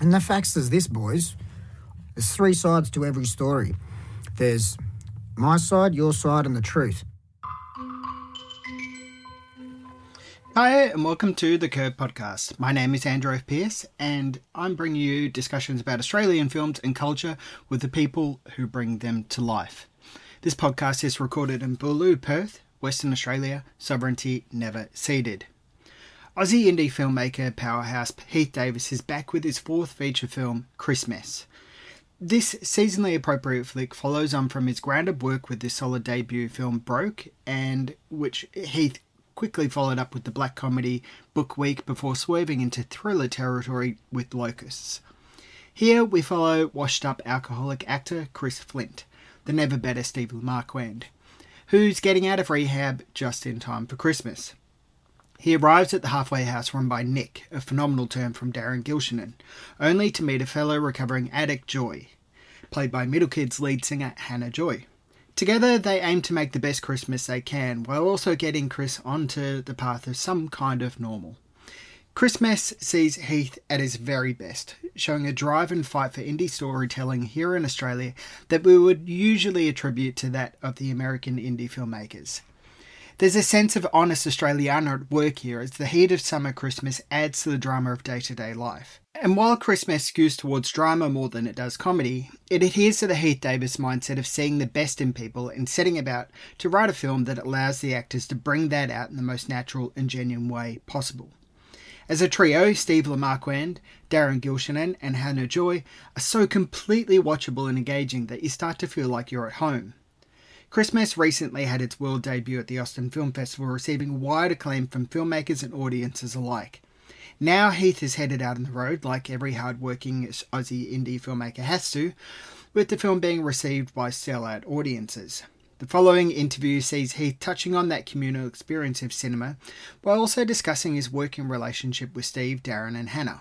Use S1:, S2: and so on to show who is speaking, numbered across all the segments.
S1: And the facts is this, boys. There's three sides to every story. There's my side, your side, and the truth.
S2: Hi, and welcome to the Curb Podcast. My name is Andrew F. Peirce, and I'm bringing you discussions about Australian films and culture with the people who bring them to life. This podcast is recorded in Boorloo, Perth, Western Australia, sovereignty never ceded. Aussie indie filmmaker powerhouse Heath Davis is back with his fourth feature film, Christmess. This seasonally appropriate flick follows on from his grounded work with the solid debut film Broke, and which Heath quickly followed up with the black comedy Book Week before swerving into thriller territory with Locusts. Here we follow washed up alcoholic actor Chris Flint, the never better Steve Marquand, who's getting out of rehab just in time for Christmas. He arrives at the halfway house run by Nick, a phenomenal term from Darren Gilshenan, only to meet a fellow recovering addict Joy, played by Middle Kids lead singer Hannah Joy. Together, they aim to make the best Christmas they can, while also getting Chris onto the path of some kind of normal. Christmess sees Heath at his very best, showing a drive and fight for indie storytelling here in Australia that we would usually attribute to that of the American indie filmmakers. There's a sense of honest Australiana at work here as the heat of summer Christmas adds to the drama of day to day life. And while Christmess skews towards drama more than it does comedy, it adheres to the Heath Davis mindset of seeing the best in people and setting about to write a film that allows the actors to bring that out in the most natural and genuine way possible. As a trio, Steve Le Marquand, Darren Gilshenan, and Hannah Joy are so completely watchable and engaging that you start to feel like you're at home. Christmess recently had its world debut at the Austin Film Festival, receiving wide acclaim from filmmakers and audiences alike. Now Heath is headed out on the road, like every hard-working Aussie indie filmmaker has to, with the film being received by sellout audiences. The following interview sees Heath touching on that communal experience of cinema, while also discussing his working relationship with Steve, Darren, and Hannah.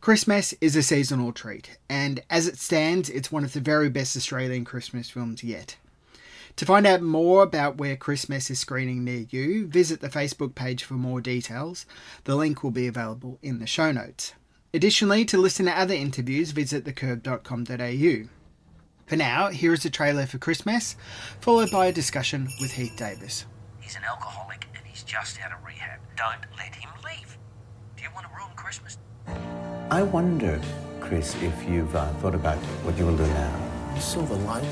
S2: Christmess is a seasonal treat, and as it stands, it's one of the very best Australian Christmas films yet. To find out more about where Christmess is screening near you, visit the Facebook page for more details. The link will be available in the show notes. Additionally, to listen to other interviews, visit thecurb.com.au. For now, here is a trailer for Christmess, followed by a discussion with Heath Davis.
S3: He's an alcoholic and he's just out of rehab. Don't let him leave. Do you want to ruin Christmas?
S4: I wondered, Chris, if you've uh, thought about what you will do now.
S5: You saw the light.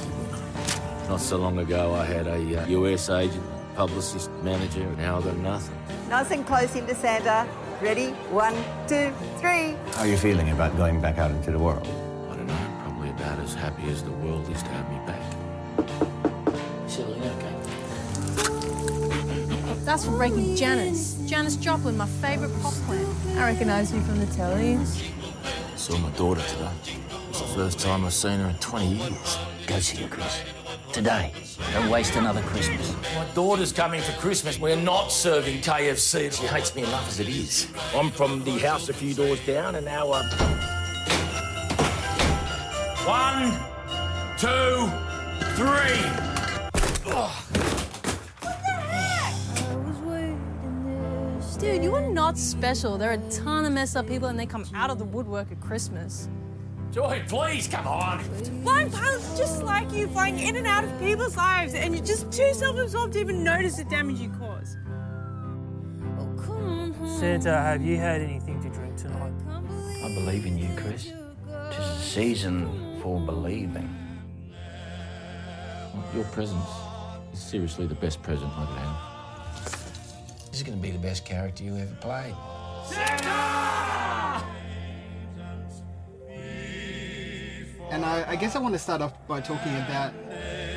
S6: Not so long ago, I had a uh, US agent, publicist, manager, and now I've got nothing.
S7: Nice and close into Santa. Ready? One, two, three.
S4: How are you feeling about going back out into the world?
S6: I don't know, probably about as happy as the world is to have me back.
S5: Silly, okay.
S8: That's from Breaking Janice. Janis Joplin, my favourite pop plant. I recognise you from the telly.
S6: Saw my daughter today. It's the first time I've seen her in 20 years.
S3: Go see her, Chris. Today. Don't waste another Christmas.
S5: My daughter's coming for Christmas. We're not serving KFC. She hates me enough as it is. I'm from the house a few doors down, and now I'm. One, two, three.
S8: Dude, you are not special. There are a ton of messed up people and they come out of the woodwork at Christmas.
S5: Joy, please, come on.
S9: Blind pilots just like you, flying in and out of people's lives, and you're just too self-absorbed to even notice the damage you cause.
S10: Santa, have you had anything to drink tonight?
S3: I believe in you, Chris. Tis a season for believing.
S6: Your presence is seriously the best present I could have.
S3: This is going to be the best character you ever played.
S2: And I, I guess I want to start off by talking about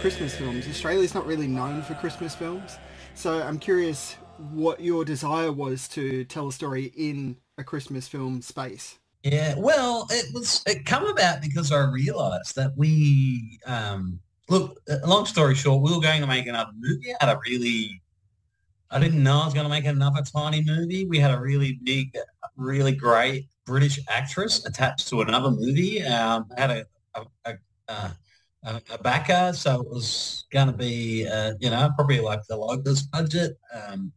S2: Christmas films. Australia's not really known for Christmas films, so I'm curious what your desire was to tell a story in a Christmas film space.
S11: Yeah, well, it was it come about because I realised that we um, look. uh, Long story short, we were going to make another movie. I had a really, I didn't know I was going to make another tiny movie. We had a really big, really great British actress attached to another movie. Um, had a a, a, a, a a backer, so it was going to be, uh, you know, probably like the locust budget. Um,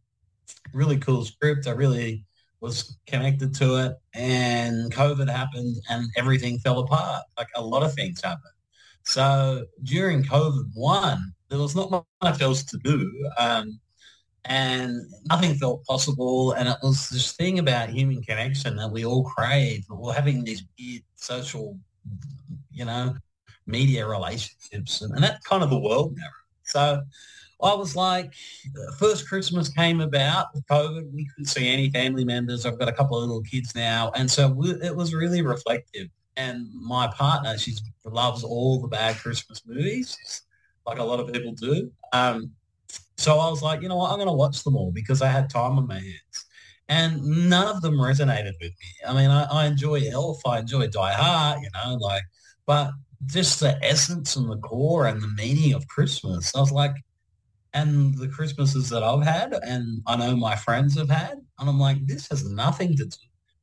S11: really cool script. I really was connected to it and COVID happened and everything fell apart. Like a lot of things happened. So during COVID one, there was not much else to do. Um, and nothing felt possible. And it was this thing about human connection that we all crave. We're having these weird social, you know, media relationships. And, and that's kind of the world now. So I was like, first Christmas came about with COVID. We couldn't see any family members. I've got a couple of little kids now. And so we, it was really reflective. And my partner, she loves all the bad Christmas movies, like a lot of people do. Um, so I was like, you know what, I'm going to watch them all because I had time on my hands. And none of them resonated with me. I mean, I, I enjoy Elf, I enjoy Die Hard, you know, like, but just the essence and the core and the meaning of Christmas. I was like, and the Christmases that I've had and I know my friends have had, and I'm like, this has nothing to do.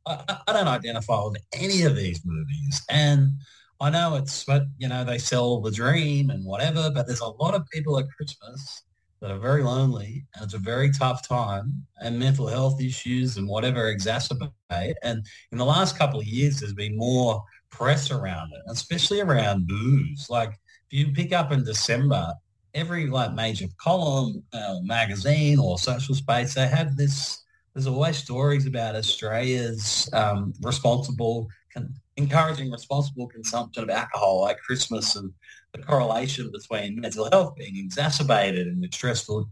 S11: I, I don't identify with any of these movies. And I know it's but you know, they sell the dream and whatever, but there's a lot of people at Christmas that are very lonely and it's a very tough time and mental health issues and whatever exacerbate. And in the last couple of years, there's been more press around it, especially around booze. Like if you pick up in December, every like major column, uh, magazine or social space, they have this, there's always stories about Australia's um, responsible, con- encouraging responsible consumption of alcohol like Christmas and the correlation between mental health being exacerbated in a stressful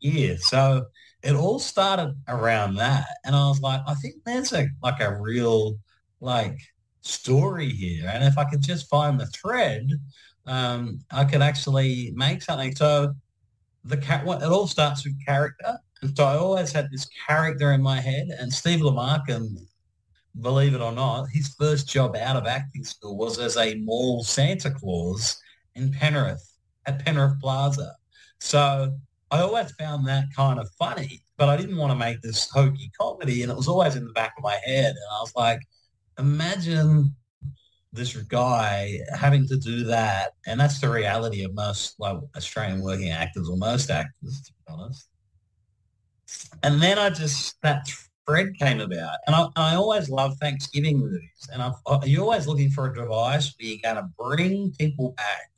S11: year. So it all started around that. And I was like, I think there's a like a real like story here. And if I could just find the thread, um, I could actually make something. So the cat, it all starts with character. And so I always had this character in my head. And Steve Le Marquand, believe it or not, his first job out of acting school was as a mall Santa Claus in Penrith at Penrith Plaza. So I always found that kind of funny, but I didn't want to make this hokey comedy. And it was always in the back of my head. And I was like, imagine this guy having to do that. And that's the reality of most like Australian working actors or most actors, to be honest. And then I just, that thread came about. And I, I always love Thanksgiving movies. And i you're always looking for a device where you're going to bring people back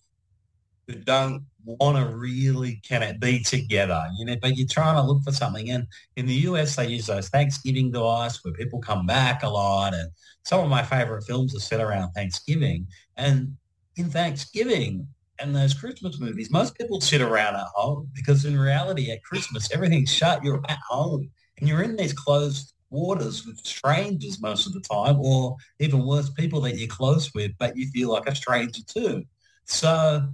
S11: who don't want to really can it be together, you know, but you're trying to look for something. And in the US, they use those Thanksgiving device where people come back a lot. And some of my favorite films are set around Thanksgiving. And in Thanksgiving and those Christmas movies, most people sit around at home because in reality at Christmas, everything's shut. You're at home and you're in these closed quarters with strangers most of the time, or even worse, people that you're close with, but you feel like a stranger too. So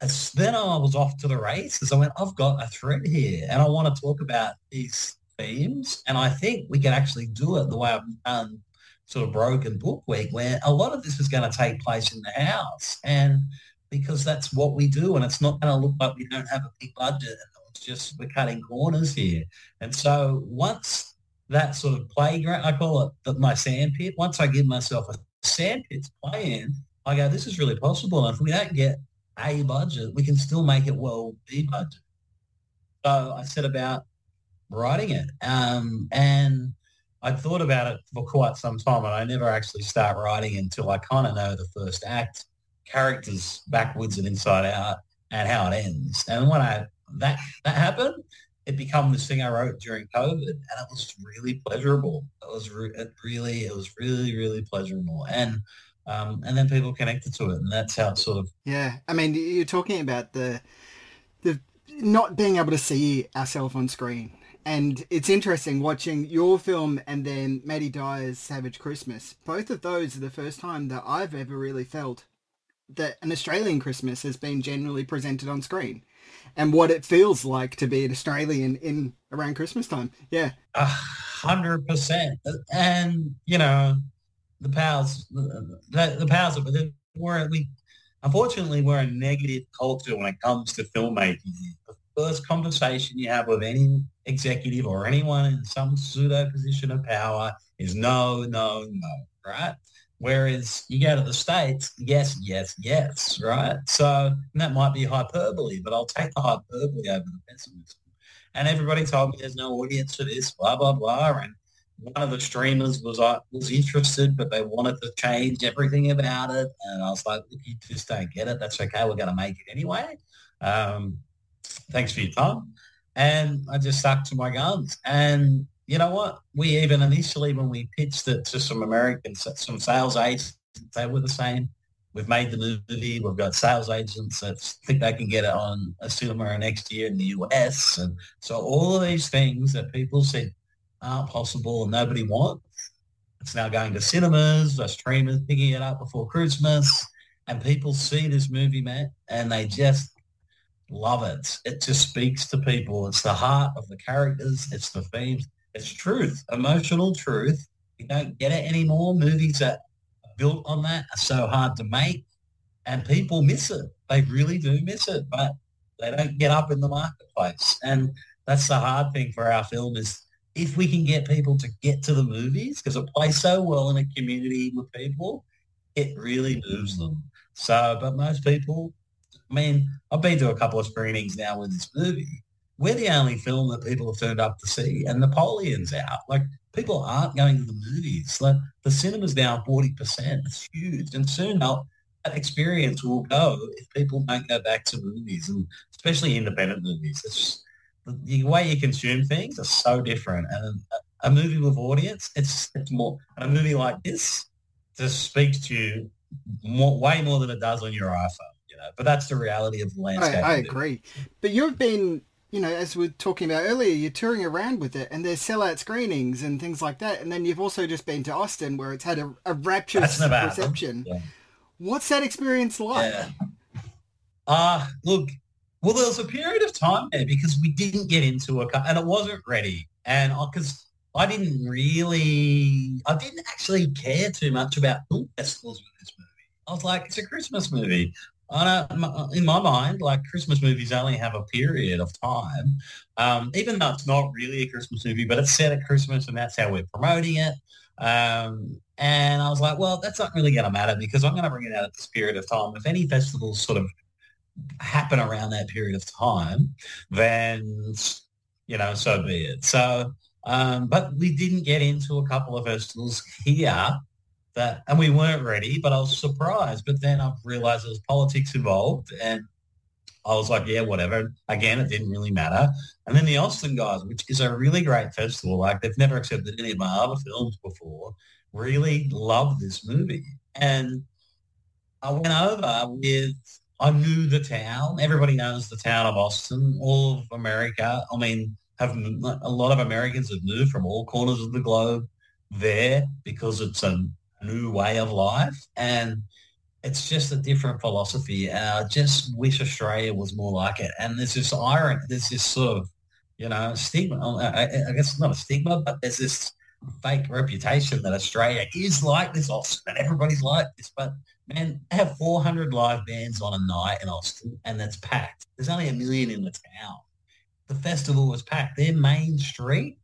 S11: then I was off to the races. I went, I've got a thread here and I want to talk about these themes. And I think we can actually do it the way I've done sort of Broken Book Week, where a lot of this is going to take place in the house. And because that's what we do and it's not going to look like we don't have a big budget. It's just we're cutting corners here. And so once that sort of playground, I call it the, my sandpit, once I give myself a sandpit to play in, I go, this is really possible. And if we don't get a budget, we can still make it well B budget. So I set about writing it. Um, and I thought about it for quite some time and I never actually start writing until I kind of know the first act, characters backwards and inside out and how it ends. And when I that that happened, it became this thing I wrote during COVID and it was really pleasurable. It was re- it really, it was really, really pleasurable. And um, and then people connected to it, and that's how it sort of.
S2: Yeah, I mean, you're talking about the the not being able to see ourselves on screen, and it's interesting watching your film and then Maddie Dyer's Savage Christmas. Both of those are the first time that I've ever really felt that an Australian Christmas has been generally presented on screen, and what it feels like to be an Australian in around Christmas time. Yeah,
S11: a hundred percent, and you know the powers, the, the powers of it. We're, we, unfortunately, we're a negative culture when it comes to filmmaking. The first conversation you have with any executive or anyone in some pseudo position of power is no, no, no, right? Whereas you go to the States, yes, yes, yes, right? So that might be hyperbole, but I'll take the hyperbole over the pessimism. And everybody told me there's no audience for this, blah, blah, blah. And one of the streamers was uh, was interested, but they wanted to change everything about it, and I was like, "Look, you just don't get it. That's okay. We're going to make it anyway." Um, thanks for your time. And I just stuck to my guns. And you know what? We even initially, when we pitched it to some Americans, some sales agents, they were the same. We've made the movie. We've got sales agents that think they can get it on a cinema next year in the US. And so all of these things that people said aren't possible and nobody wants, it's now going to cinemas, the streamers picking it up before Christmas. And people see this movie, man, and they just love it. It just speaks to people. It's the heart of the characters. It's the themes. It's truth, emotional truth. You don't get it anymore. Movies that are built on that are so hard to make, and people miss it. They really do miss it, but they don't get up in the marketplace. And that's the hard thing for our film is if we can get people to get to the movies because it plays so well in a community with people, it really moves them. So, but most people I mean, I've been to a couple of screenings now with this movie. We're the only film that people have turned up to see, and Napoleon's out. Like people aren't going to the movies. Like the cinema's down forty percent. It's huge, and soon that experience will go if people don't go back to movies, and especially independent movies. It's just, the way you consume things are so different, and a, a movie with audience, it's it's more. And a movie like this just speaks to you more, way more than it does on your iPhone you know, but that's the reality of the landscape.
S2: I, I agree. But you've been, you know, as we are talking about earlier, you're touring around with it and there's sellout screenings and things like that. And then you've also just been to Austin where it's had a, a rapturous reception. Yeah. What's that experience like?
S11: Yeah. Uh, look, well, there was a period of time there because we didn't get into a car and it wasn't ready. And because I didn't really, I didn't actually care too much about film festivals with this movie. I was like, it's a Christmas movie in my mind, like Christmas movies only have a period of time, um, even though it's not really a Christmas movie, but it's set at Christmas and that's how we're promoting it. Um, and I was like, well, that's not really going to matter because I'm going to bring it out at this period of time. If any festivals sort of happen around that period of time, then, you know, so be it. So, um, but we didn't get into a couple of festivals here that, and we weren't ready, but I was surprised. But then I realized there was politics involved and I was like, yeah, whatever. Again, it didn't really matter. And then the Austin guys, which is a really great festival, like they've never accepted any of my other films before, really loved this movie. And I went over with, I knew the town. Everybody knows the town of Austin, all of America. I mean, have a lot of Americans have moved from all corners of the globe there because it's a new way of life. And it's just a different philosophy. And I just wish Australia was more like it. And there's this iron, there's this sort of, you know, stigma. Uh, uh, I, I guess not a stigma, but there's this fake reputation that Australia is like this Austin and everybody's like this. But man, have 400 live bands on a night in Austin and that's packed. There's only a million in the town. The festival was packed. Their main street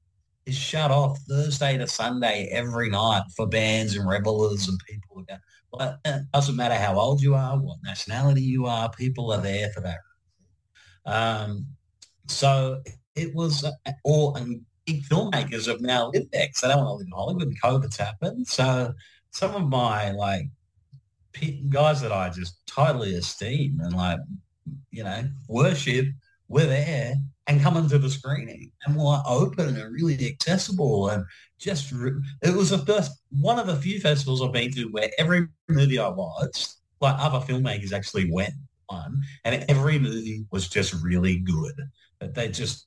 S11: is shut off Thursday to Sunday every night for bands and revelers and people. But it doesn't matter how old you are, what nationality you are, people are there for that. Um, so it was, uh, all and big filmmakers have now lived there because they don't want to live in Hollywood. And COVID's happened, so some of my like guys that I just totally esteem and like you know worship were there and coming to the screening and were open and really accessible and just it was the first one of the few festivals I've been to where every movie I watched, like other filmmakers actually went on, and every movie was just really good. They just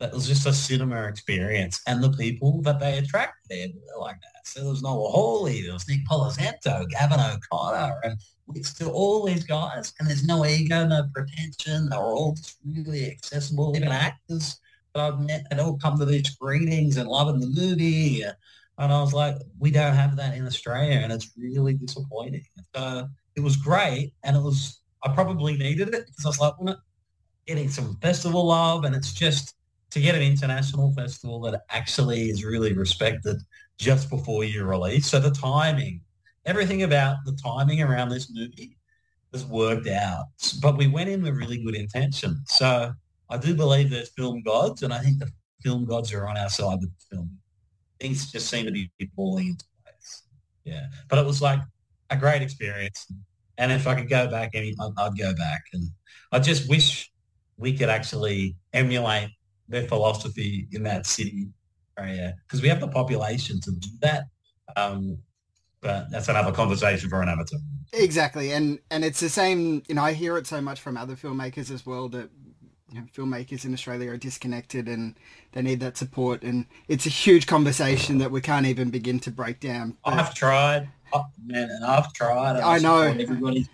S11: that was just a cinema experience, and the people that they attract there were like that. So there was Noah Hawley, there was Nic Pizzolatto, Gavin O'Connor, and it's to all these guys, and there's no ego, no pretension. They were all just really accessible, even actors that I've met that all come to these screenings and loving the movie. And I was like, we don't have that in Australia, and it's really disappointing. So it was great, and it was I probably needed it because I was like, getting some festival love, and it's just to get an international festival that actually is really respected just before you release. So the timing everything about the timing around this movie has worked out. But we went in with really good intention. So I do believe there's film gods, and I think the film gods are on our side with the film. things just seem to be falling into place. Yeah, but it was like a great experience. And if I could go back, I'd go back. And I just wish we could actually emulate their philosophy in that city area because we have the population to do that. Um, but that's another conversation for another time.
S2: Exactly, and and it's the same. You know, I hear it so much from other filmmakers as well that you know, filmmakers in Australia are disconnected and they need that support. And it's a huge conversation that we can't even begin to break down.
S11: But... I've tried, oh, man, and I've tried. And
S2: I, I know
S11: everybody,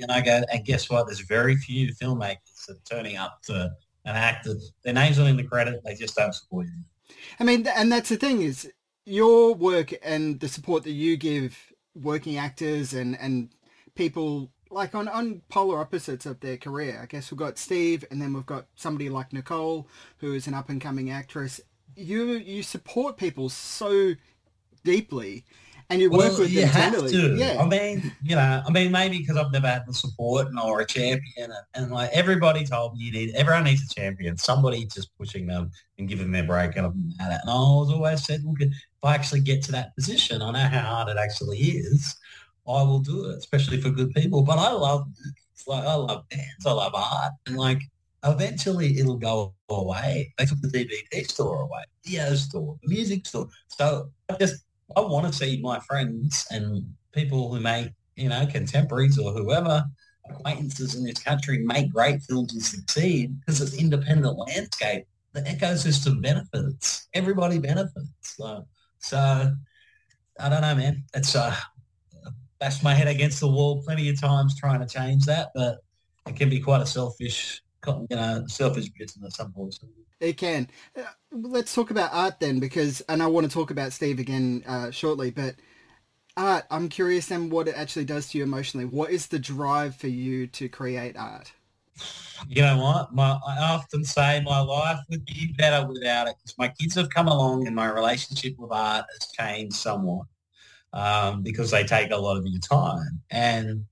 S11: and I go, and guess what? There's very few filmmakers that are turning up to an actor. Their names aren't in the credit. They just don't support you.
S2: I mean, and that's the thing is your work and the support that you give working actors and and people like on, on polar opposites of their career. I guess we've got Steve and then we've got somebody like Nicole who is an up and coming actress. You you support people so deeply and you
S11: well,
S2: work with
S11: you
S2: them
S11: have
S2: tenderly.
S11: to.
S2: Yeah.
S11: I mean, you know, I mean, maybe because I've never had the support and or a champion, and, and, like everybody told me you need, everyone needs a champion, somebody just pushing them and giving them a break, and I'm at it. And I was always said, look, if I actually get to that position, I know how hard it actually is. I will do it, especially for good people. But I love, like, I love bands, I love art, and like eventually it'll go away. They took the DVD store away, the store, the music store. So I just I want to see my friends and people who make, you know, contemporaries or whoever, acquaintances in this country make great films and succeed because it's independent landscape. The ecosystem benefits. Everybody benefits. So, so I don't know, man. It's uh, bashed my head against the wall plenty of times trying to change that, but it can be quite a selfish, you know, selfish business, unfortunately.
S2: It can. Uh, let's talk about art then, because, and I want to talk about Steve again uh, shortly, but art, I'm curious then what it actually does to you emotionally. What is the drive for you to create art?
S11: You know what? My, I often say my life would be better without it because my kids have come along and my relationship with art has changed somewhat um, because they take a lot of your time. And,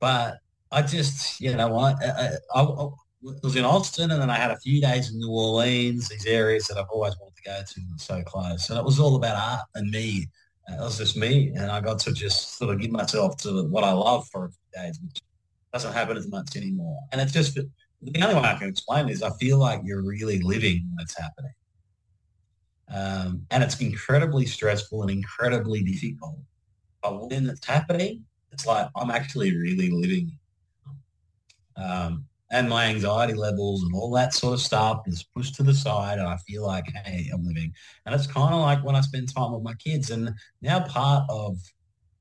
S11: but I just, you know what, I, I, I was in Austin and then I had a few days in New Orleans, these areas that I've always wanted to go to so close. And it was all about art and me. It was just me. And I got to just sort of give myself to what I love for a few days, which doesn't happen as much anymore. And it's just, the only way I can explain is I feel like you're really living when it's happening. Um, and it's incredibly stressful and incredibly difficult. But when it's happening, it's like I'm actually really living. Um, and my anxiety levels and all that sort of stuff is pushed to the side and I feel like, hey, I'm living. And it's kind of like when I spend time with my kids. And now part of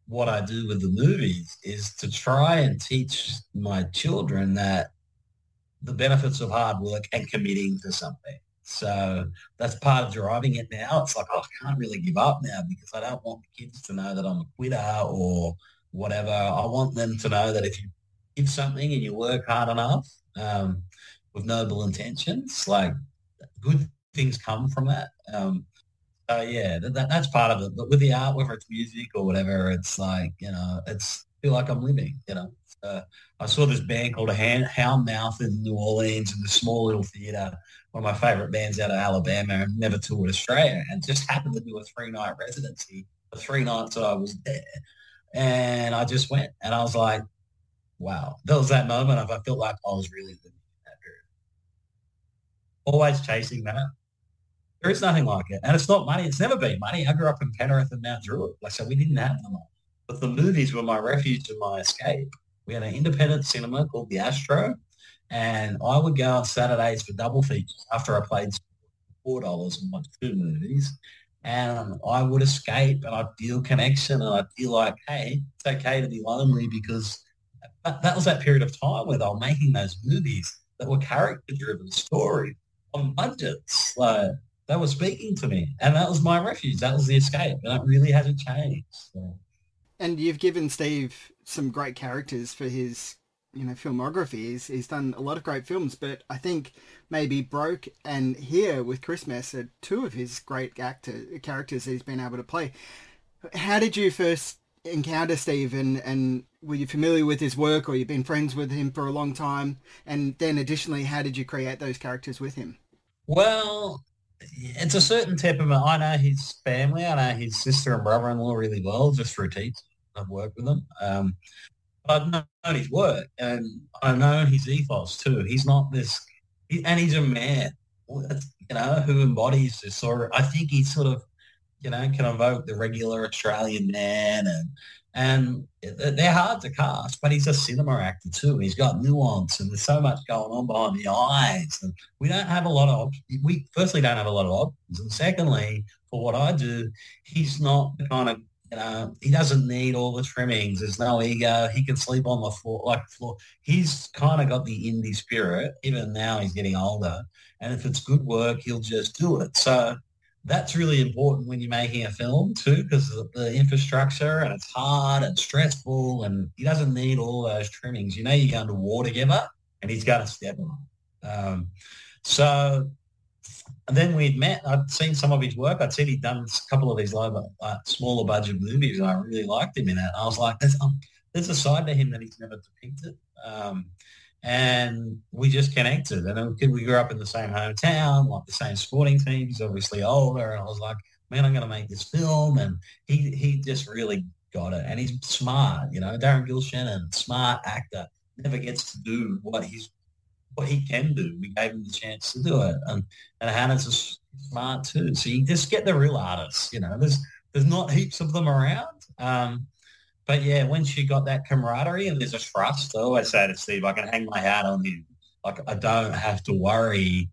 S11: what I do with the movies is to try and teach my children that the benefits of hard work and committing to something. So that's part of driving it now. It's like, oh, I can't really give up now because I don't want the kids to know that I'm a quitter or whatever. I want them to know that if you give something and you work hard enough, um, with noble intentions. Like good things come from that. Um, so yeah, that, that's part of it. But with the art, whether it's music or whatever, it's like you know, it's feel like I'm living. You know, uh, I saw this band called Houndmouth in New Orleans in the small little theater. One of my favorite bands out of Alabama, and never toured Australia, and just happened to do a three night residency. The three nights that I was there, and I just went, and I was like, wow, that was that moment of I felt like I was really living that period. Always chasing that. There is nothing like it. And it's not money. It's never been money. I grew up in Penrith and Mount Druitt. Like, so we didn't have them. But the movies were my refuge and my escape. We had an independent cinema called the Astro. And I would go on Saturdays for double features after I played $4 and watch two movies. And I would escape and I'd feel connection and I'd feel like, hey, it's okay to be lonely because that, that was that period of time where they were making those movies that were character-driven stories on budgets. Like they were speaking to me, and that was my refuge. That was the escape, and it really hasn't changed. So.
S2: And you've given Steve some great characters for his, you know, filmography. He's, he's done a lot of great films, but I think maybe Broke and here with Christmess are two of his great actor characters that he's been able to play. How did you first encounter Steve and, and were you familiar with his work or you've been friends with him for a long time? And then additionally, how did you create those characters with him?
S11: Well, it's a certain temperament. I know his family. I know his sister and brother-in-law really well, just through teaching. I've worked with them. Um, I've known his work, and I know his ethos too. He's not this, and he's a man, you know, who embodies this sort of. I think he's sort of, you know, can evoke the regular Australian man, and and they're hard to cast, but he's a cinema actor too. He's got nuance and there's so much going on behind the eyes. And we don't have a lot of, we firstly don't have a lot of options. And secondly, for what I do, he's not the kind of, you know, he doesn't need all the trimmings. There's no ego. He can sleep on the floor, like floor. He's kind of got the indie spirit. Even now he's getting older. And if it's good work, he'll just do it. So that's really important when you're making a film too, because the infrastructure and it's hard and stressful, and he doesn't need all those trimmings. You know, you're going to war together, and he's going to step on. Um, so then we'd met. I'd seen some of his work. I'd seen he'd done a couple of these lower, uh, smaller budget movies, and I really liked him in that. I was like, there's, um, there's a side to him that he's never depicted. Um, and we just connected. And we grew up in the same hometown, like the same sporting team. He's obviously older, and I was like, man, I'm going to make this film. And he he just really got it, and he's smart. You know, Darren Gilshenan, smart actor, never gets to do what he's what he can do. We gave him the chance to do it, and and Hannah's smart too. So you just get the real artists. You know, there's there's not heaps of them around. Um, but yeah, once you got that camaraderie and there's a trust, I always say to Steve, I can hang my hat on him. Like I don't have to worry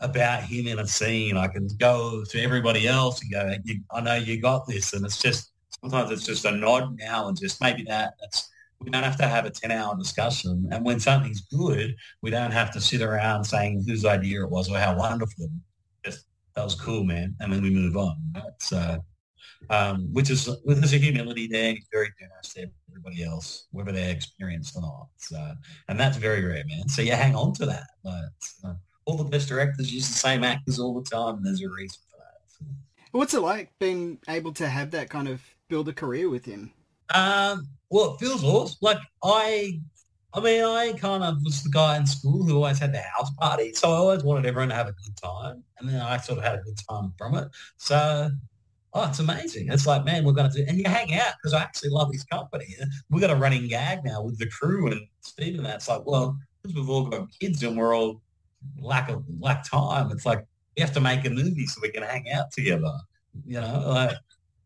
S11: about him in a scene. I can go to everybody else and go, I know you got this. And it's just, sometimes it's just a nod now and just maybe that. That's, we don't have to have a 10 hour discussion. And when something's good, we don't have to sit around saying whose idea it was or how wonderful. It just, that was cool, man. And then we move on. So um, which is there's a humility there. He's very generous to everybody else, whether they're experienced or not. So, and that's very rare, man. So you hang on to that. But uh, all the best directors use the same actors all the time, and there's a reason for that. So.
S2: What's it like being able to have that kind of build a career with him?
S11: Um, well, it feels awesome. Like I I mean, I kind of was the guy in school who always had the house party, so I always wanted everyone to have a good time, and then I sort of had a good time from it. So oh, it's amazing. It's like, man, we're going to do, and you hang out because I actually love his company. We've got a running gag now with the crew and Steve and that's like, well, because we've all got kids and we're all lack of lack time. It's like we have to make a movie so we can hang out together. You know, like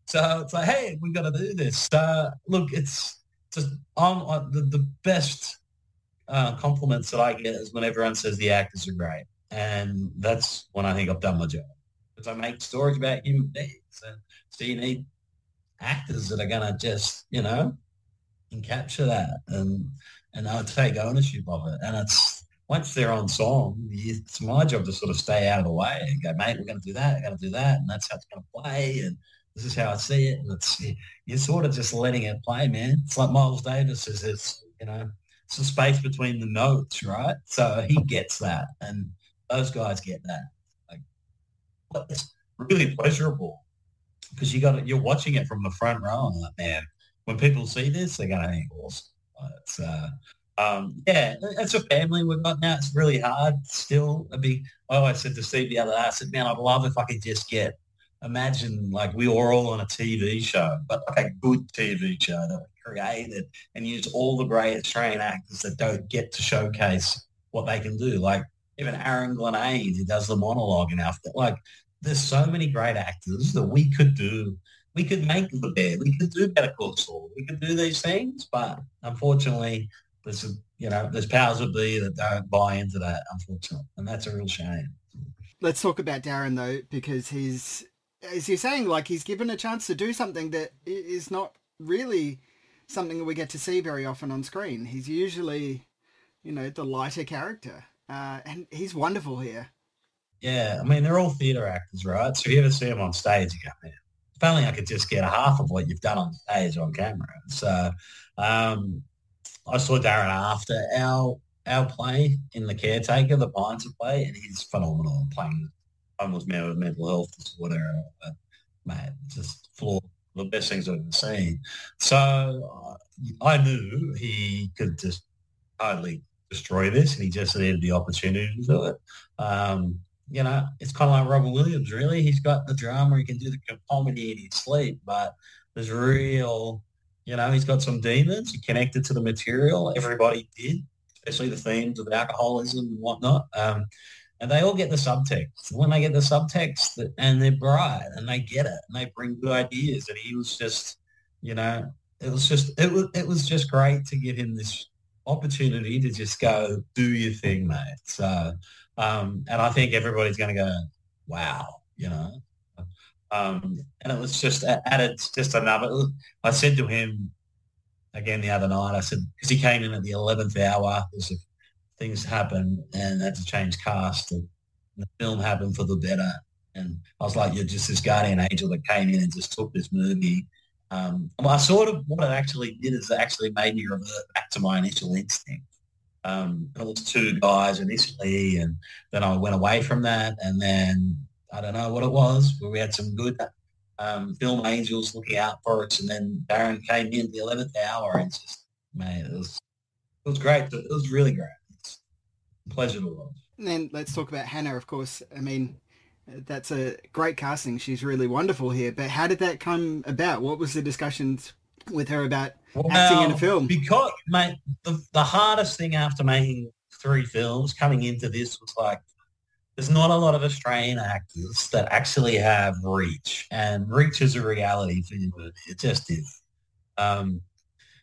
S11: so it's like, hey, we've got to do this. So look, it's just uh, the, the best uh, compliments that I get is when everyone says the actors are great, and that's when I think I've done my job because I make stories about human beings. And so you need actors that are going to just, you know, capture that and and I'll take ownership of it. And it's once they're on song, it's my job to sort of stay out of the way and go, mate, we're going to do that, we're going to do that, and that's how it's going to play, and this is how I see it. And it's you're sort of just letting it play, man. It's like Miles Davis is, it's you know, it's the space between the notes, right? So he gets that, and those guys get that. It's really pleasurable because you got you're watching it from the front row. I'm like, man, when people see this, they're gonna think awesome. It's uh, um, yeah, it's a family we've got now. It's really hard still. A big. I always said to Steve the other day, I said, man, I'd love if I could just get. Imagine like we were all on a TV show, but like a good TV show that we created and use all the great Australian actors that don't get to showcase what they can do. Like even Aaron Glenane, who does the monologue and after like there's so many great actors that we could do. We could make the bed. We could do Better Call Saul. We could do these things, but unfortunately, there's you know there's powers of be that don't buy into that. Unfortunately, and that's a real shame.
S2: Let's talk about Darren though, because he's as you're saying, like he's given a chance to do something that is not really something that we get to see very often on screen. He's usually, you know, the lighter character, uh, and he's wonderful here.
S11: Yeah, I mean, they're all theatre actors, right? So if you ever see them on stage, you go, man, if only I could just get a half of what you've done on stage on camera. So um, I saw Darren after our our play in The Caretaker, the Pinter play, and he's phenomenal playing homeless man with mental health disorder. But, mate, just floor the best things I've ever seen. So uh, I knew he could just totally destroy this, and he just needed the opportunity to do it. Um, you know, it's kind of like Robin Williams, really. He's got the drama, he can do the comedy in his sleep, but there's real, you know, he's got some demons. He connected to the material. Everybody did, especially the themes of alcoholism and whatnot. Um, and they all get the subtext. When they get the subtext and they're bright and they get it and they bring good ideas. And he was just, you know, it was just, it was, it was just great to give him this opportunity to just go do your thing, mate. So, um, and I think everybody's going to go, wow, you know. Um, and it was just added just another. I said to him again the other night. I said because he came in at the eleventh hour. Things happen and had to change cast. And the film happened for the better. And I was like, you're just this guardian angel that came in and just took this movie. Um, I sort of what it actually did is it actually made me revert back to my initial instinct. Um, was two guys initially, and then I went away from that, and then I don't know what it was, but we had some good um, film angels looking out for us, and then Darren came in the eleventh hour, and just man, it was it was great. It was really great. It's a pleasure to watch.
S2: And then let's talk about Hannah. Of course, I mean that's a great casting. She's really wonderful here. But how did that come about? What was the discussions with her about well, acting in a film?
S11: Because, mate, the, the hardest thing after making three films coming into this was like, there's not a lot of Australian actors that actually have reach, and reach is a reality for you. It just is. Um,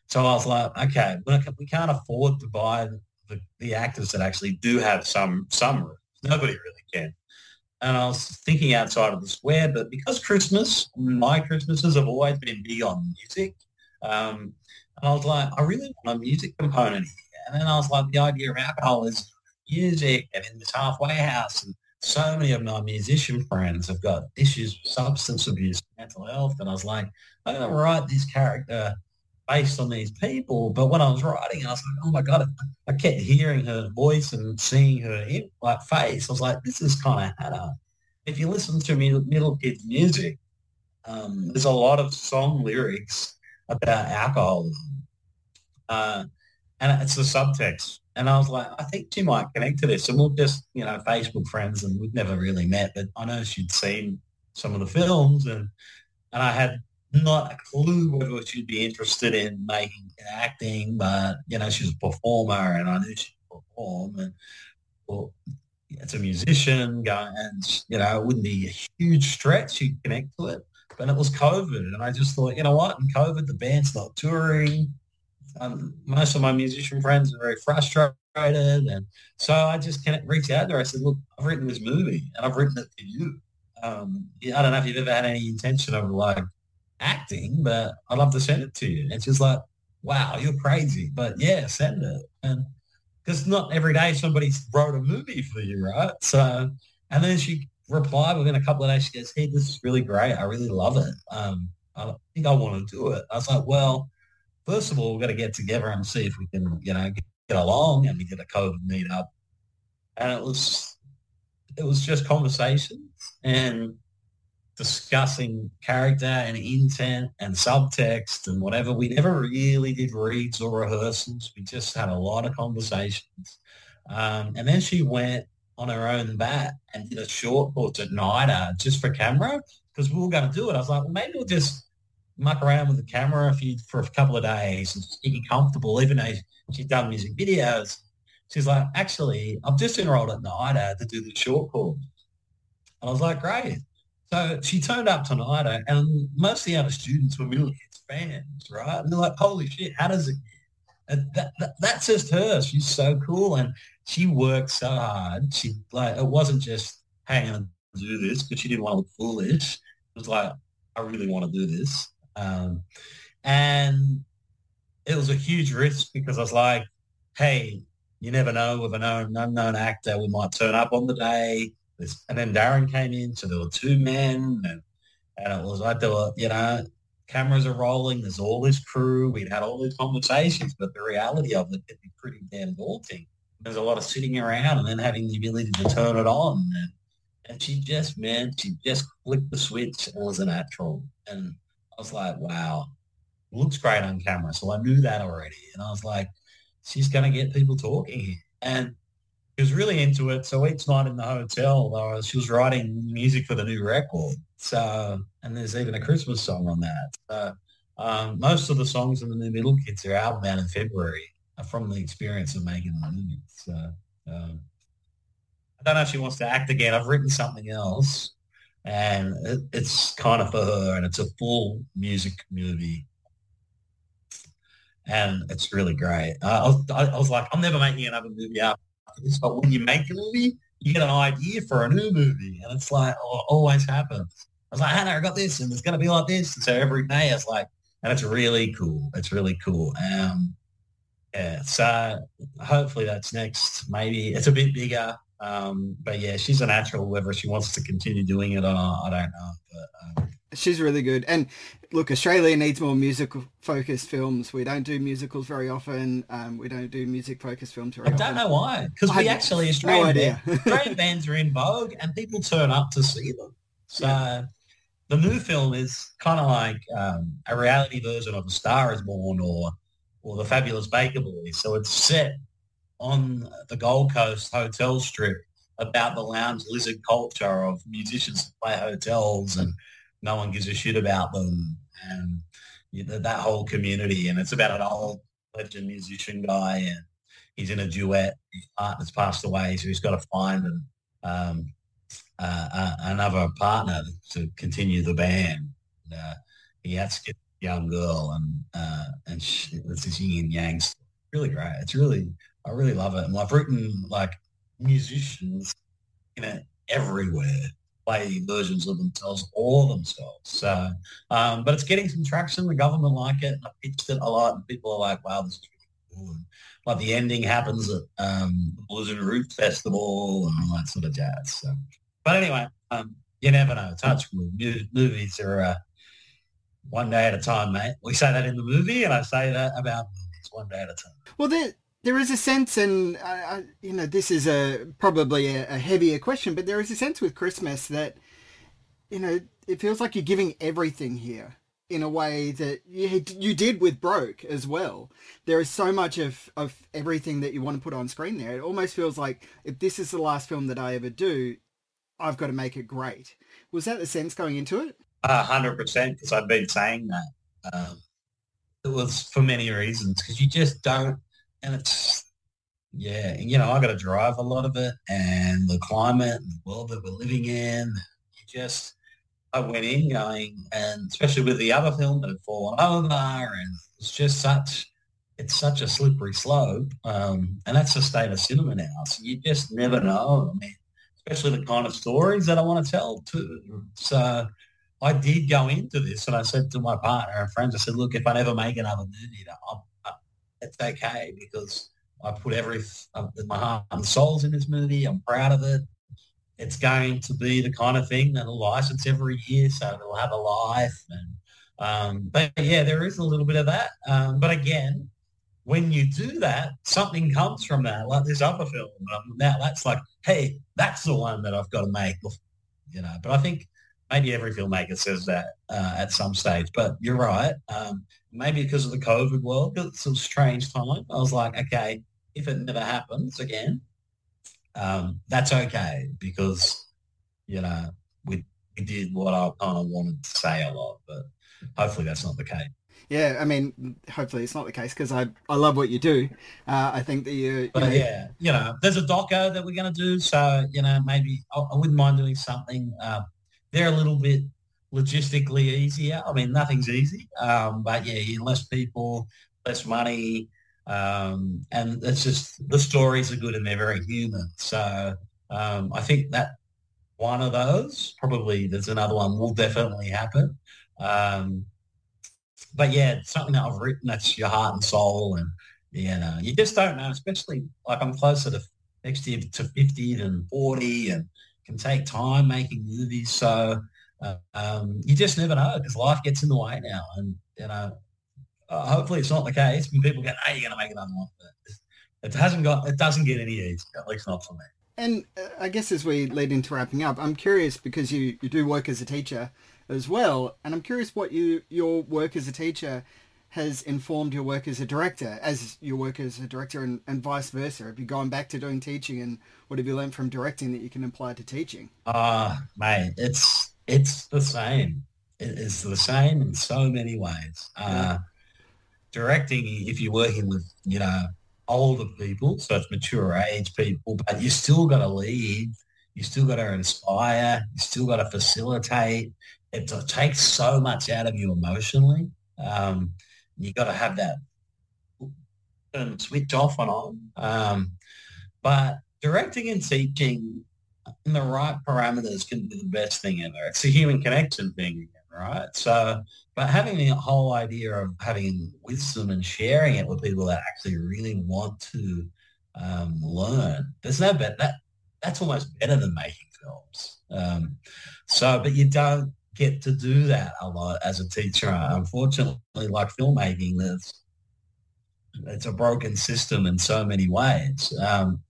S11: so I was like, okay, we can't afford to buy the, the actors that actually do have some some reach. Nobody really can. And I was thinking outside of the square, but because Christmas, my Christmases have always been big on music, um, and I was like, I really want a music component here. And then I was like, the idea of alcohol is music and in this halfway house. And so many of my musician friends have got issues with substance abuse, mental health. And I was like, I'm going to write this character based on these people. But when I was writing, I was like, oh my God, I kept hearing her voice and seeing her like face. I was like, this is kind of Hannah. If you listen to middle, middle kids music, um, there's a lot of song lyrics about alcoholism. Uh, and it's the subtext. And I was like, I think she might connect to this. And we're just, you know, Facebook friends and we've never really met, but I know she'd seen some of the films and and I had not a clue whether she'd be interested in making acting, but you know, she's a performer and I knew she'd perform and well, it's a musician going and you know, it wouldn't be a huge stretch to connect to it and it was COVID. And I just thought, you know what? In COVID, the band's not touring. Um, most of my musician friends are very frustrated. And so I just reached out there. I said, look, I've written this movie and I've written it for you. Um, I don't know if you've ever had any intention of like acting, but I'd love to send it to you. And she's like, wow, you're crazy. But yeah, send it. And because not every day somebody wrote a movie for you, right? So, and then she reply within a couple of days. She goes, "Hey, this is really great. I really love it. Um, I think I want to do it." I was like, "Well, first of all, we've got to get together and see if we can, you know, get, get along." And we did a COVID meetup, and it was it was just conversations and discussing character and intent and subtext and whatever. We never really did reads or rehearsals. We just had a lot of conversations. Um, and then she went on her own bat and did a short course at NIDA just for camera because we were going to do it. I was like, well, maybe we'll just muck around with the camera for, for a couple of days and just get comfortable, even though she's done music videos. She's like, actually, I've just enrolled at NIDA to do the short course. And I was like, great. So she turned up to NIDA and most of the other students were Middle Kids fans, right? And they're like, holy shit, how does it that, that, that's just her. She's so cool. And she worked so hard. She like it wasn't just hang on do this because she didn't want to look foolish. It was like I really want to do this, um, and it was a huge risk because I was like, hey, you never know with an unknown, unknown actor we might turn up on the day. And then Darren came in, so there were two men, and, and it was like there were, you know, cameras are rolling. There's all this crew. We'd had all these conversations, but the reality of it could be pretty damn daunting there's a lot of sitting around and then having the ability to turn it on. And, and she just, man, she just flicked the switch and was a natural. And I was like, wow, looks great on camera. So I knew that already. And I was like, she's going to get people talking. And she was really into it. So each night in the hotel, uh, she was writing music for the new record. So, and there's even a Christmas song on that. So, um, most of the songs in the new Middle Kids are album out in February from the experience of making the movie. So, um, I don't know if she wants to act again. I've written something else, and it, it's kind of for her, and it's a full music movie and it's really great. Uh, I, was, I, was, like, I'm never making another movie after this, but when you make a movie, you get an idea for a new movie, and it's like oh, always happens. I was like, Hannah, I got this, and it's going to be like this. And so every day, it's like, and it's really cool. It's really cool. Um, yeah, so hopefully that's next. Maybe it's a bit bigger, um, but yeah, she's a natural. Whether she wants to continue doing it or not, I don't know. But um,
S2: she's really good. And look, Australia needs more musical focused films. We don't do musicals very often. Um, we don't do music focused films very often.
S11: I don't know why. Because we actually Australian, no idea. band, Australian bands are in vogue and people turn up to see them. So yeah. the new film is kind of like um, a reality version of A Star Is Born or or The Fabulous Baker Boys. So it's set on the Gold Coast hotel strip about the lounge lizard culture of musicians play hotels and no one gives a shit about them and you know, that whole community. And it's about an old legend musician guy and he's in a duet. His partner's passed away, so he's got to find um, uh, uh, another partner to continue the band. Uh, he has to get young girl and uh, and she, it's this yin and yang. Story. Really great. It's really I really love it. And I've written like musicians, you know, everywhere play versions of themselves or themselves. So, um, but it's getting some traction. The government like it. And I pitched it a lot, and people are like, "Wow, this is really cool." And, like the ending happens at um, the Blues and Roots Festival and all that sort of jazz. So, but anyway, um, you never know. Touch. Movies are uh, one day at a time, mate. We say that in the movie, and I say that about movies one day at a time.
S2: Well, there, there is a sense, and uh, you know, this is a probably a, a, heavier question, but there is a sense with Christmess that you know it feels like you're giving everything here in a way that you, you did with Broke as well. There is so much of, of everything that you want to put on screen there. It almost feels like if this is the last film that I ever do, I've got to make it great. Was that the sense going into it?
S11: Hundred percent, because I've been saying that. Um, it was for many reasons, because you just don't and it's yeah, you know, I got to drive a lot of it, and the climate and the world that we're living in. You just, I went in going, and especially with the other film that had fallen over, and it's just such, it's such a slippery slope, um, and that's the state of cinema now. So you just never know. I mean, especially the kind of stories that I want to tell too. So I did go into this, and I said to my partner and friends, I said, look, if I never make another movie, it's okay because I put every my heart and soul's in this movie. I'm proud of it. It's going to be the kind of thing that'll license every year, so it'll have a life. And um, but yeah, there is a little bit of that. Um, but again, when you do that, something comes from that, like this other film. Um, now that's like, hey, that's the one that I've got to make. You know, but I think maybe every filmmaker says that uh, at some stage. But you're right. Um, maybe because of the COVID world, because it's a strange time. I was like, okay, if it never happens again, um, that's okay because you know we, we did what I kind of wanted to say a lot, but hopefully that's not the case.
S2: Yeah, I mean, hopefully it's not the case because I, I love what you do. Uh, I think that you, you
S11: but
S2: know,
S11: yeah, you know, there's a doco that we're going to do, so you know, maybe I, I wouldn't mind doing something. Uh, they're a little bit logistically easier. I mean, nothing's easy, um, but yeah, less people, less money, um, and it's just the stories are good and they're very human. So um, I think that one of those probably there's another one will definitely happen. Um, but yeah, something that I've written that's your heart and soul, and you know, you just don't know. Especially like I'm closer to next year to 50 than 40, and can take time making movies. So um, you just never know because life gets in the way now. And, you know, uh, hopefully it's not the case when people go, hey, you're going to make another one. But it hasn't got, it doesn't get any easier, at least not for me.
S2: And uh, I guess as we lead into wrapping up, I'm curious because you, you do work as a teacher as well. And I'm curious what you, your work as a teacher has informed your work as a director, as your work as a director, and, and vice versa? Have you gone back to doing teaching, and what have you learned from directing that you can apply to teaching?
S11: Ah, uh, mate, it's it's the same. It is the same in so many ways. Uh, directing, if you're working with, you know, older people, so it's mature age people, but you still got to lead, you still got to inspire, you still got to facilitate. It takes so much out of you emotionally. Um, you got to have that and switch off and on. Um, but directing and teaching in the right parameters can be the best thing ever. It's a human connection thing, right? So, but having the whole idea of having wisdom and sharing it with people that actually really want to um, learn, there's no better. That that's almost better than making films. Um, so, but you don't get to do that a lot as a teacher. Unfortunately, like filmmaking, there's it's a broken system in so many ways. Um,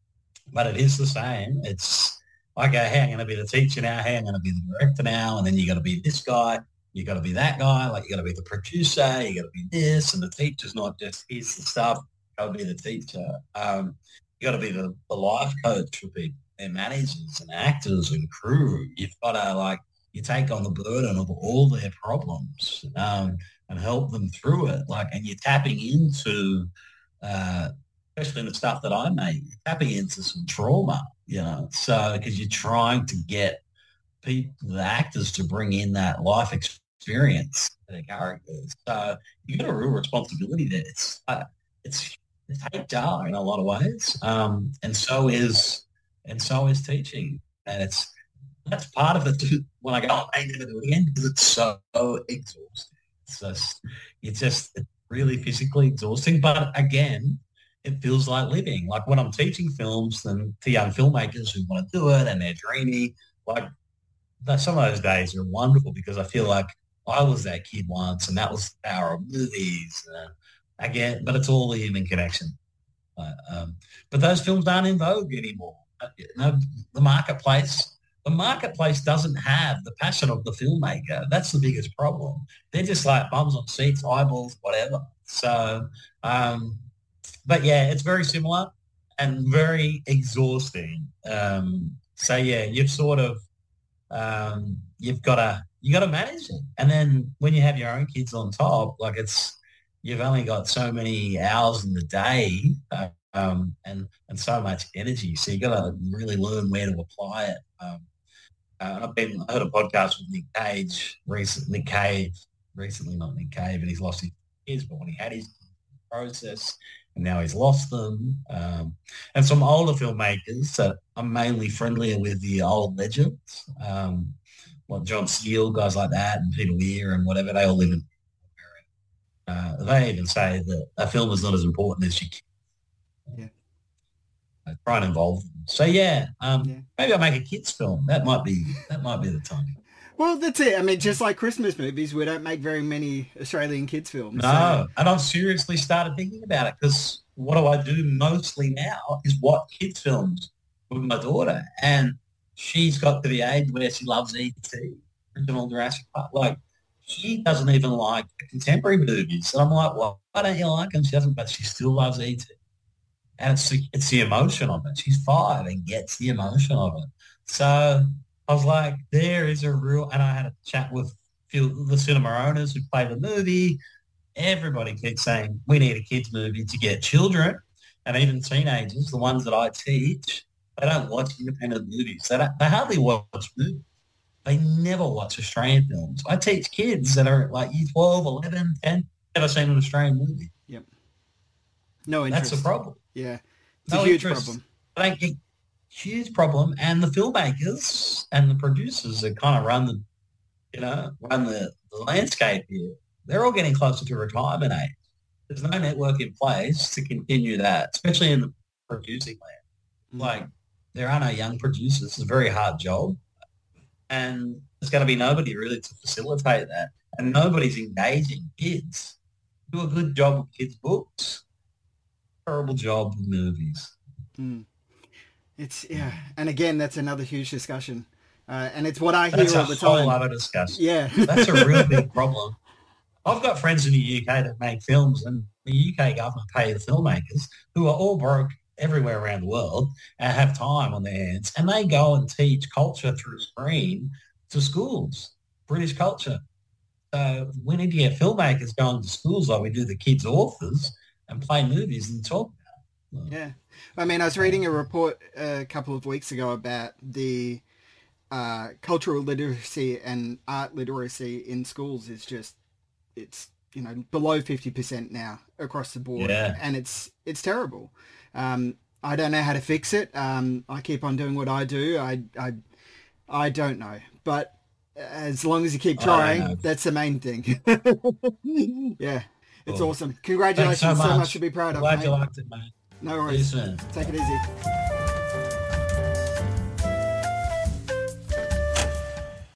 S11: but it is the same. It's okay, hey, I'm going to be the teacher now. Hey, I'm going to be the director now. And then you got to be this guy. You got to be that guy. Like you got to be the producer. You got to be this. And the teacher's not just here's the stuff. Got to be the teacher. Um, you got to be the, the life coach for people, their managers and actors and crew. You've got to like you take on the burden of all their problems um, and help them through it. Like, and you're tapping into, uh, especially in the stuff that I make, tapping into some trauma you know. So because you're trying to get people, the actors, to bring in that life experience to their characters. So you got a real responsibility there. It's uh, it's it's HR in a lot of ways, um, and so is and so is teaching, and it's that's part of it. When I go, oh, I never do it again because it's so exhausting. It's just it's just really physically exhausting. But again, it feels like living. Like when I'm teaching films and to young filmmakers who want to do it and they're dreamy, like some of those days are wonderful because I feel like I was that kid once and that was of movies. Uh, again, but it's all the human connection. Um, but those films aren't in vogue anymore. Uh, no, the marketplace, the marketplace doesn't have the passion of the filmmaker. That's the biggest problem. They're just like bums on seats, eyeballs, whatever. So um, but yeah, it's very similar and very exhausting. Um, so yeah, you've sort of um, you've got to you got to manage it, and then when you have your own kids on top, like it's you've only got so many hours in the day. Uh, um, and and so much energy, so you got to really learn where to apply it. Um, uh, I've been I heard a podcast with Nick Cage recently. Nick Cave recently, not Nick Cave, and he's lost his kids, but when he had his process, and now he's lost them. Um, and some older filmmakers that I'm mainly friendlier with the old legends, um, like John Steel, guys like that, and Peter Weir and whatever. They all live in. Uh, they even say that a film is not as important as you
S2: can.
S11: Yeah. try and involve them. So yeah, um, yeah, maybe I'll make a kids film. That might be that might be the time.
S2: Well, that's it. I mean, just like Christmas movies, we don't make very many Australian kids films.
S11: No, so. and I've seriously started thinking about it because what do I do mostly now is watch kids films with my daughter, and she's got to the age where she loves E.T. original Jurassic Park. Like she doesn't even like contemporary movies, and I'm like, well, why don't you like them? She doesn't, but she still loves E.T. And it's the, it's the emotion of it. She's five and gets the emotion of it. So I was like, there is a real, and I had a chat with few the cinema owners who play the movie. Everybody keeps saying we need a kids movie to get children and even teenagers, the ones that I teach, they don't watch independent movies. They, don't, they hardly watch movies. They never watch Australian films. I teach kids that are like year 12, 11, 10, never seen an Australian movie.
S2: Yep. No interest.
S11: That's a problem.
S2: Yeah. It's no a huge interest. problem.
S11: I don't get huge problem. And the filmmakers and the producers that kind of run the, you know, run the, the landscape here, they're all getting closer to retirement age. There's no network in place to continue that, especially in the producing land. Mm. Like there are no young producers. It's a very hard job. And there's going to be nobody really to facilitate that. And nobody's engaging kids. Do a good job with kids' books. Terrible job with movies.
S2: Mm. It's yeah, and again, that's another huge discussion, uh, and it's what I hear
S11: that's
S2: all the time.
S11: That's a whole other discussion.
S2: Yeah,
S11: that's a real big problem. I've got friends in the UK that make films, and the UK government pay the filmmakers who are all broke everywhere around the world and have time on their hands, and they go and teach culture through screen to schools, British culture. So we need to get filmmakers going to schools like we do the kids' authors and play movies and talk.
S2: Yeah, I mean, I was reading a report a couple of weeks ago about the uh, cultural literacy and art literacy in schools is just it's you know below 50% now across the board.
S11: Yeah.
S2: and it's it's terrible. Um, i don't know how to fix it. Um, i keep on doing what i do. I i, I don't know. But as long as you keep trying that's the main thing. Yeah it's
S11: Cool.
S2: awesome congratulations
S11: Thanks so
S2: so much.
S11: much.
S2: to be proud of
S11: Glad
S2: mate.
S11: you liked it, mate.
S2: no worries take it easy